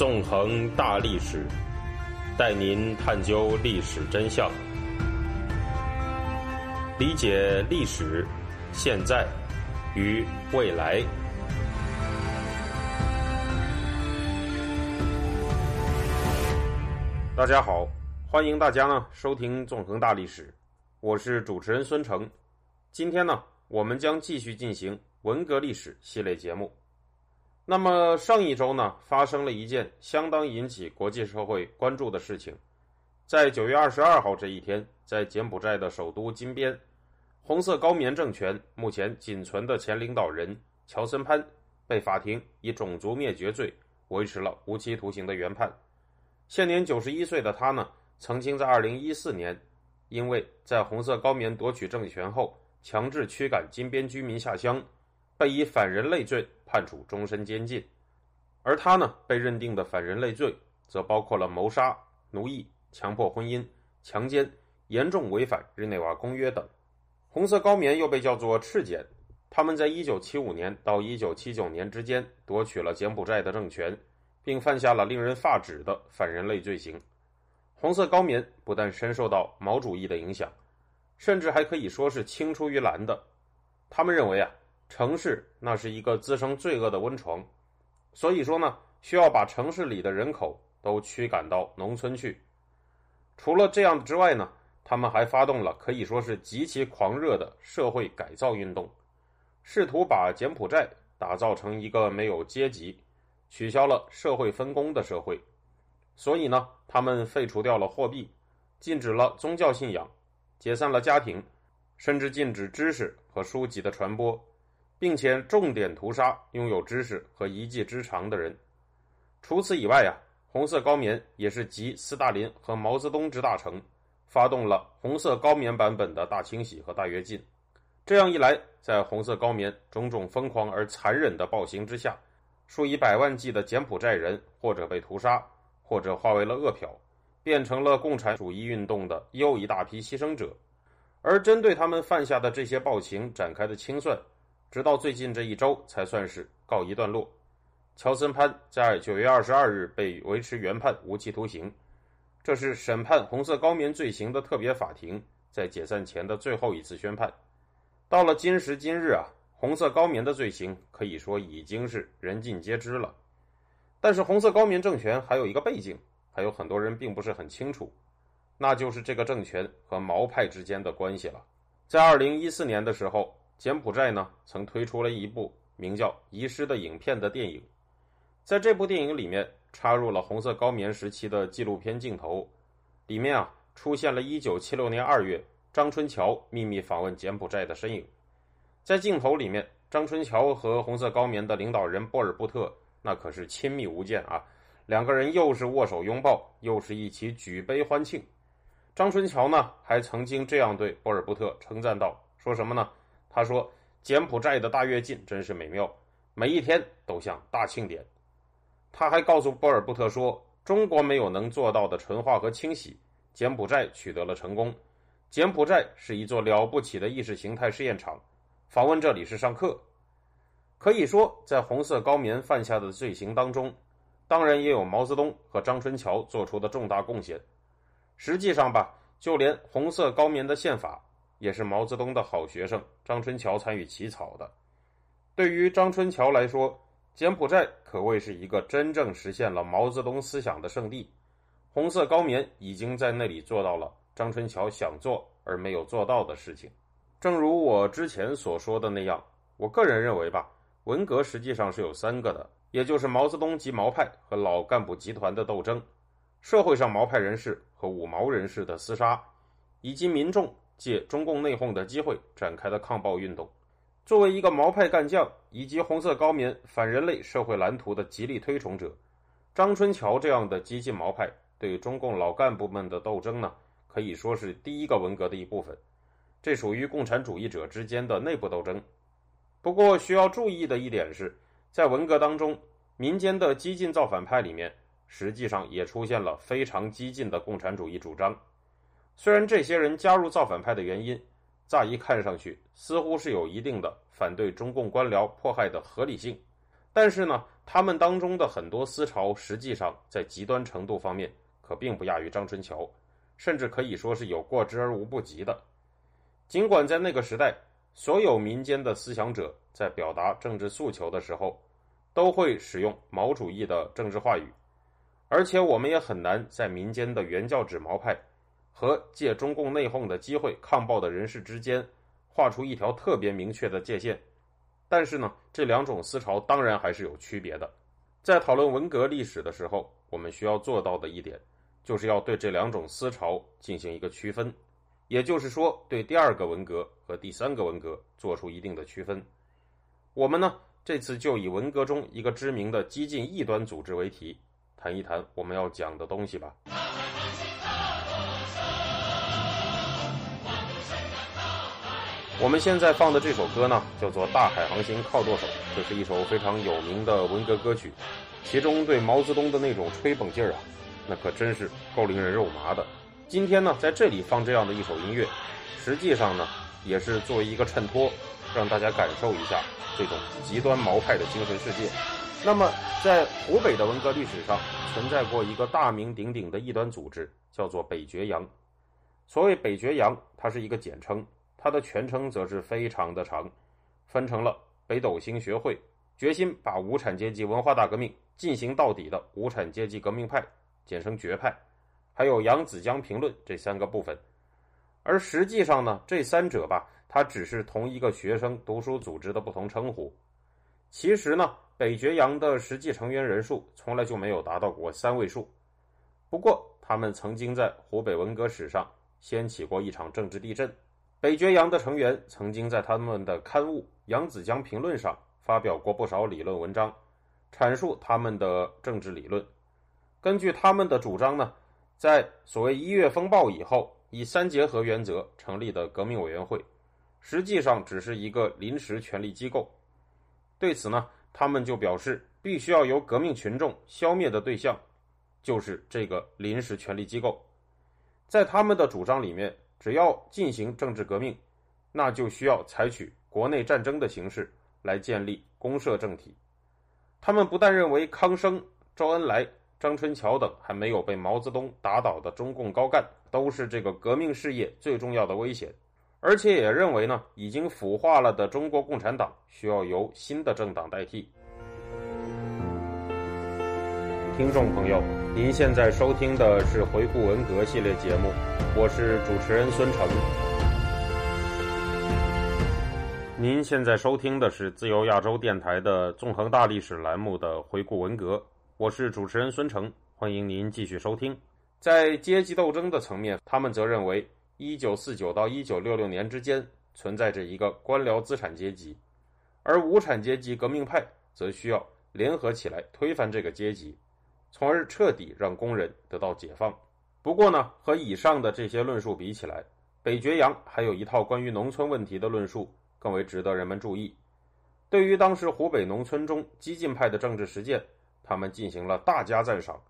纵横大历史，带您探究历史真相，理解历史、现在与未来。大家好，欢迎大家呢收听《纵横大历史》，我是主持人孙成。今天呢，我们将继续进行文革历史系列节目。那么上一周呢，发生了一件相当引起国际社会关注的事情，在九月二十二号这一天，在柬埔寨的首都金边，红色高棉政权目前仅存的前领导人乔森潘被法庭以种族灭绝罪维持了无期徒刑的原判。现年九十一岁的他呢，曾经在二零一四年，因为在红色高棉夺取政权后，强制驱赶金边居民下乡，被以反人类罪判处终身监禁。而他呢，被认定的反人类罪则包括了谋杀、奴役、强迫婚姻、强奸，严重违反日内瓦公约等。红色高棉又被叫做赤柬，他们在一九七五年到一九七九年之间夺取了柬埔寨的政权。并犯下了令人发指的反人类罪行。红色高棉不但深受到毛主义的影响，甚至还可以说是青出于蓝的。他们认为啊，城市那是一个滋生罪恶的温床，所以说呢，需要把城市里的人口都驱赶到农村去。除了这样之外呢，他们还发动了可以说是极其狂热的社会改造运动，试图把柬埔寨打造成一个没有阶级。取消了社会分工的社会，所以呢，他们废除掉了货币，禁止了宗教信仰，解散了家庭，甚至禁止知识和书籍的传播，并且重点屠杀拥有知识和一技之长的人。除此以外呀，红色高棉也是集斯大林和毛泽东之大成，发动了红色高棉版本的大清洗和大跃进。这样一来，在红色高棉种种疯狂而残忍的暴行之下。数以百万计的柬埔寨人，或者被屠杀，或者化为了饿殍，变成了共产主义运动的又一大批牺牲者。而针对他们犯下的这些暴行展开的清算，直到最近这一周才算是告一段落。乔森潘在九月二十二日被维持原判无期徒刑，这是审判红色高棉罪行的特别法庭在解散前的最后一次宣判。到了今时今日啊。红色高棉的罪行可以说已经是人尽皆知了，但是红色高棉政权还有一个背景，还有很多人并不是很清楚，那就是这个政权和毛派之间的关系了。在二零一四年的时候，柬埔寨呢曾推出了一部名叫《遗失的影片》的电影，在这部电影里面插入了红色高棉时期的纪录片镜头，里面啊出现了一九七六年二月张春桥秘密访问柬埔寨的身影。在镜头里面，张春桥和红色高棉的领导人波尔布特那可是亲密无间啊，两个人又是握手拥抱，又是一起举杯欢庆。张春桥呢，还曾经这样对波尔布特称赞道：“说什么呢？他说柬埔寨的大跃进真是美妙，每一天都像大庆典。”他还告诉波尔布特说：“中国没有能做到的纯化和清洗，柬埔寨取得了成功。柬埔寨是一座了不起的意识形态试验场。”访问这里是上课，可以说，在红色高棉犯下的罪行当中，当然也有毛泽东和张春桥做出的重大贡献。实际上吧，就连红色高棉的宪法，也是毛泽东的好学生张春桥参与起草的。对于张春桥来说，柬埔寨可谓是一个真正实现了毛泽东思想的圣地。红色高棉已经在那里做到了张春桥想做而没有做到的事情。正如我之前所说的那样，我个人认为吧，文革实际上是有三个的，也就是毛泽东及毛派和老干部集团的斗争，社会上毛派人士和五毛人士的厮杀，以及民众借中共内讧的机会展开的抗暴运动。作为一个毛派干将以及红色高棉反人类社会蓝图的极力推崇者，张春桥这样的激进毛派对中共老干部们的斗争呢，可以说是第一个文革的一部分。这属于共产主义者之间的内部斗争。不过需要注意的一点是，在文革当中，民间的激进造反派里面，实际上也出现了非常激进的共产主义主张。虽然这些人加入造反派的原因，乍一看上去似乎是有一定的反对中共官僚迫害的合理性，但是呢，他们当中的很多思潮，实际上在极端程度方面可并不亚于张春桥，甚至可以说是有过之而无不及的。尽管在那个时代，所有民间的思想者在表达政治诉求的时候，都会使用毛主义的政治话语，而且我们也很难在民间的原教旨毛派和借中共内讧的机会抗暴的人士之间画出一条特别明确的界限。但是呢，这两种思潮当然还是有区别的。在讨论文革历史的时候，我们需要做到的一点，就是要对这两种思潮进行一个区分，也就是说，对第二个文革和第三个文革做出一定的区分。我们呢，这次就以文革中一个知名的激进异端组织为题，谈一谈我们要讲的东西吧。我们现在放的这首歌呢，叫做《大海航行靠舵手》，这是一首非常有名的文革歌曲，其中对毛泽东的那种吹捧劲儿啊，那可真是够令人肉麻的。今天呢，在这里放这样的一首音乐，实际上呢，也是作为一个衬托，让大家感受一下这种极端毛派的精神世界。那么，在湖北的文革历史上，存在过一个大名鼎鼎的异端组织，叫做北绝洋。所谓北绝洋，它是一个简称。它的全称则是非常的长，分成了北斗星学会，决心把无产阶级文化大革命进行到底的无产阶级革命派，简称决派，还有扬子江评论这三个部分。而实际上呢，这三者吧，它只是同一个学生读书组织的不同称呼。其实呢，北绝洋的实际成员人数从来就没有达到过三位数。不过，他们曾经在湖北文革史上掀起过一场政治地震。北绝洋的成员曾经在他们的刊物《扬子江评论》上发表过不少理论文章，阐述他们的政治理论。根据他们的主张呢，在所谓一月风暴以后，以三结合原则成立的革命委员会，实际上只是一个临时权力机构。对此呢，他们就表示，必须要由革命群众消灭的对象，就是这个临时权力机构。在他们的主张里面。只要进行政治革命，那就需要采取国内战争的形式来建立公社政体。他们不但认为康生、周恩来、张春桥等还没有被毛泽东打倒的中共高干都是这个革命事业最重要的危险，而且也认为呢，已经腐化了的中国共产党需要由新的政党代替。听众朋友，您现在收听的是《回顾文革》系列节目，我是主持人孙成。您现在收听的是自由亚洲电台的纵横大历史栏目的《回顾文革》，我是主持人孙成，欢迎您继续收听。在阶级斗争的层面，他们则认为，一九四九到一九六六年之间存在着一个官僚资产阶级，而无产阶级革命派则需要联合起来推翻这个阶级。从而彻底让工人得到解放。不过呢，和以上的这些论述比起来，北决洋还有一套关于农村问题的论述更为值得人们注意。对于当时湖北农村中激进派的政治实践，他们进行了大加赞赏。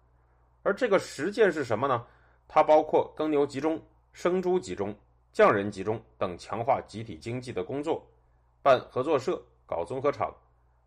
而这个实践是什么呢？它包括耕牛集中、生猪集中、匠人集中等强化集体经济的工作，办合作社、搞综合厂，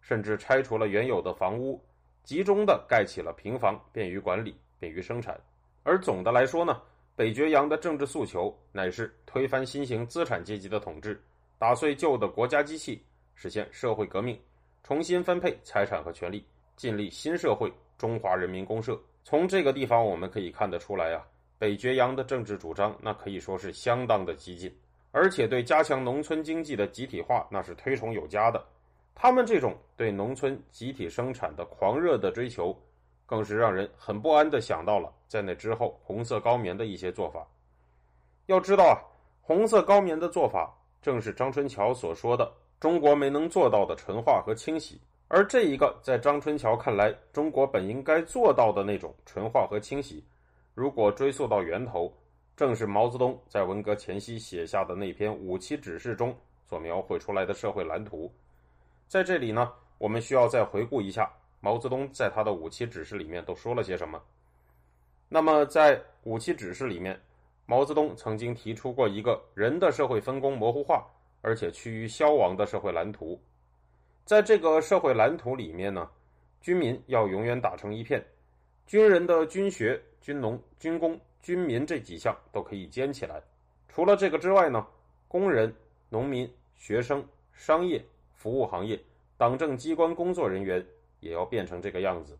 甚至拆除了原有的房屋。集中的盖起了平房，便于管理，便于生产。而总的来说呢，北绝洋的政治诉求乃是推翻新型资产阶级的统治，打碎旧的国家机器，实现社会革命，重新分配财产和权利，建立新社会——中华人民公社。从这个地方我们可以看得出来啊，北绝洋的政治主张那可以说是相当的激进，而且对加强农村经济的集体化那是推崇有加的。他们这种对农村集体生产的狂热的追求，更是让人很不安的想到了在那之后红色高棉的一些做法。要知道啊，红色高棉的做法正是张春桥所说的中国没能做到的纯化和清洗。而这一个在张春桥看来，中国本应该做到的那种纯化和清洗，如果追溯到源头，正是毛泽东在文革前夕写下的那篇五七指示中所描绘出来的社会蓝图。在这里呢，我们需要再回顾一下毛泽东在他的五七指示里面都说了些什么。那么，在五七指示里面，毛泽东曾经提出过一个人的社会分工模糊化，而且趋于消亡的社会蓝图。在这个社会蓝图里面呢，军民要永远打成一片，军人的军学、军农、军工、军民这几项都可以兼起来。除了这个之外呢，工人、农民、学生、商业、服务行业、党政机关工作人员也要变成这个样子。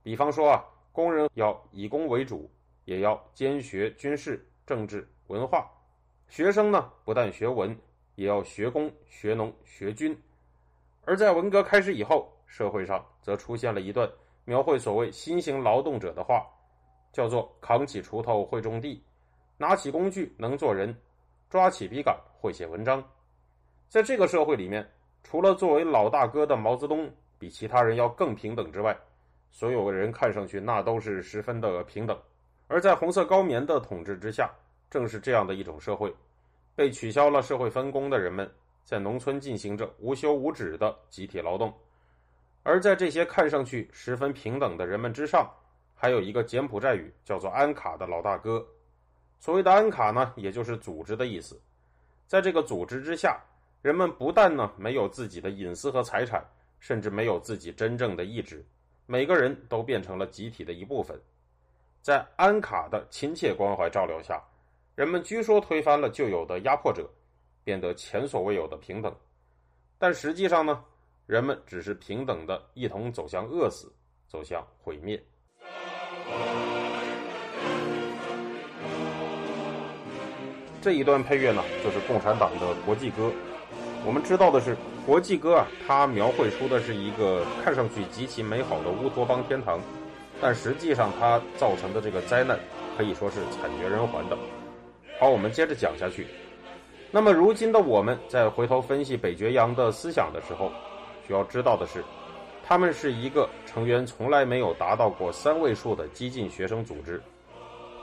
比方说啊，工人要以工为主，也要兼学军事、政治、文化；学生呢，不但学文。也要学工、学农、学军，而在文革开始以后，社会上则出现了一段描绘所谓新型劳动者的话，叫做“扛起锄头会种地，拿起工具能做人，抓起笔杆会写文章”。在这个社会里面，除了作为老大哥的毛泽东比其他人要更平等之外，所有人看上去那都是十分的平等。而在红色高棉的统治之下，正是这样的一种社会。被取消了社会分工的人们，在农村进行着无休无止的集体劳动，而在这些看上去十分平等的人们之上，还有一个柬埔寨语叫做“安卡”的老大哥。所谓的“安卡”呢，也就是组织的意思。在这个组织之下，人们不但呢没有自己的隐私和财产，甚至没有自己真正的意志，每个人都变成了集体的一部分。在安卡的亲切关怀照料下。人们据说推翻了旧有的压迫者，变得前所未有的平等，但实际上呢，人们只是平等的一同走向饿死，走向毁灭。这一段配乐呢，就是共产党的国际歌。我们知道的是，国际歌啊，它描绘出的是一个看上去极其美好的乌托邦天堂，但实际上它造成的这个灾难，可以说是惨绝人寰的。好，我们接着讲下去。那么，如今的我们在回头分析北绝洋的思想的时候，需要知道的是，他们是一个成员从来没有达到过三位数的激进学生组织，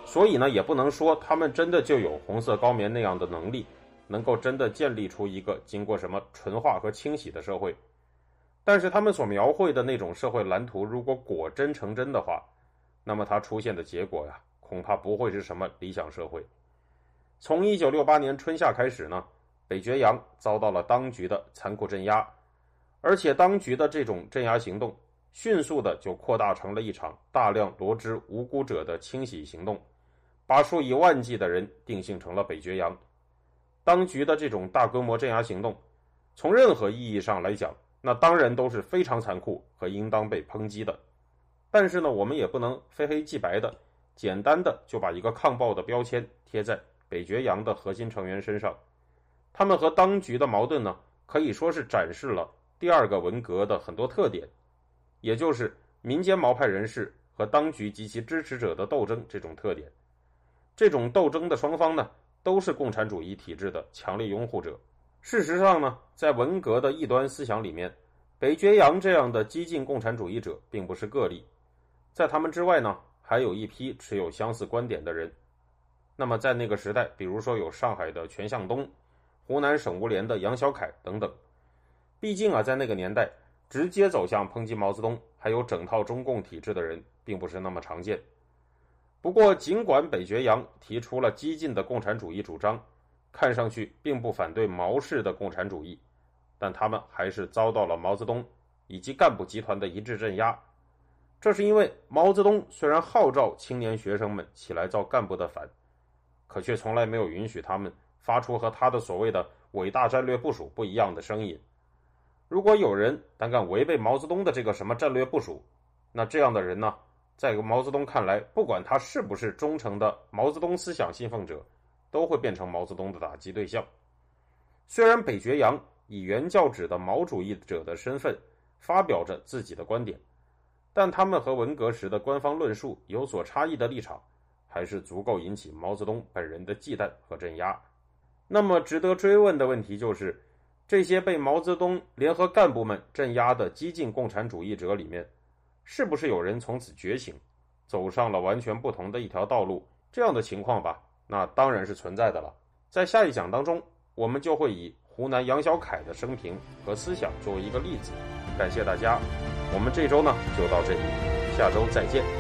所以呢，也不能说他们真的就有红色高棉那样的能力，能够真的建立出一个经过什么纯化和清洗的社会。但是，他们所描绘的那种社会蓝图，如果果真成真的话，那么它出现的结果呀，恐怕不会是什么理想社会。从一九六八年春夏开始呢，北绝洋遭到了当局的残酷镇压，而且当局的这种镇压行动迅速的就扩大成了一场大量罗织无辜者的清洗行动，把数以万计的人定性成了北绝洋。当局的这种大规模镇压行动，从任何意义上来讲，那当然都是非常残酷和应当被抨击的。但是呢，我们也不能非黑即白的，简单的就把一个抗暴的标签贴在。北绝洋的核心成员身上，他们和当局的矛盾呢，可以说是展示了第二个文革的很多特点，也就是民间毛派人士和当局及其支持者的斗争这种特点。这种斗争的双方呢，都是共产主义体制的强力拥护者。事实上呢，在文革的异端思想里面，北决洋这样的激进共产主义者并不是个例，在他们之外呢，还有一批持有相似观点的人。那么在那个时代，比如说有上海的全向东、湖南省务联的杨小凯等等。毕竟啊，在那个年代，直接走向抨击毛泽东，还有整套中共体制的人，并不是那么常见。不过，尽管北决洋提出了激进的共产主义主张，看上去并不反对毛式的共产主义，但他们还是遭到了毛泽东以及干部集团的一致镇压。这是因为毛泽东虽然号召青年学生们起来造干部的反。可却从来没有允许他们发出和他的所谓的伟大战略部署不一样的声音。如果有人胆敢违背毛泽东的这个什么战略部署，那这样的人呢，在毛泽东看来，不管他是不是忠诚的毛泽东思想信奉者，都会变成毛泽东的打击对象。虽然北决洋以原教旨的毛主义者的身份发表着自己的观点，但他们和文革时的官方论述有所差异的立场。还是足够引起毛泽东本人的忌惮和镇压。那么，值得追问的问题就是：这些被毛泽东联合干部们镇压的激进共产主义者里面，是不是有人从此觉醒，走上了完全不同的一条道路？这样的情况吧，那当然是存在的了。在下一讲当中，我们就会以湖南杨小凯的生平和思想作为一个例子。感谢大家，我们这周呢就到这里，下周再见。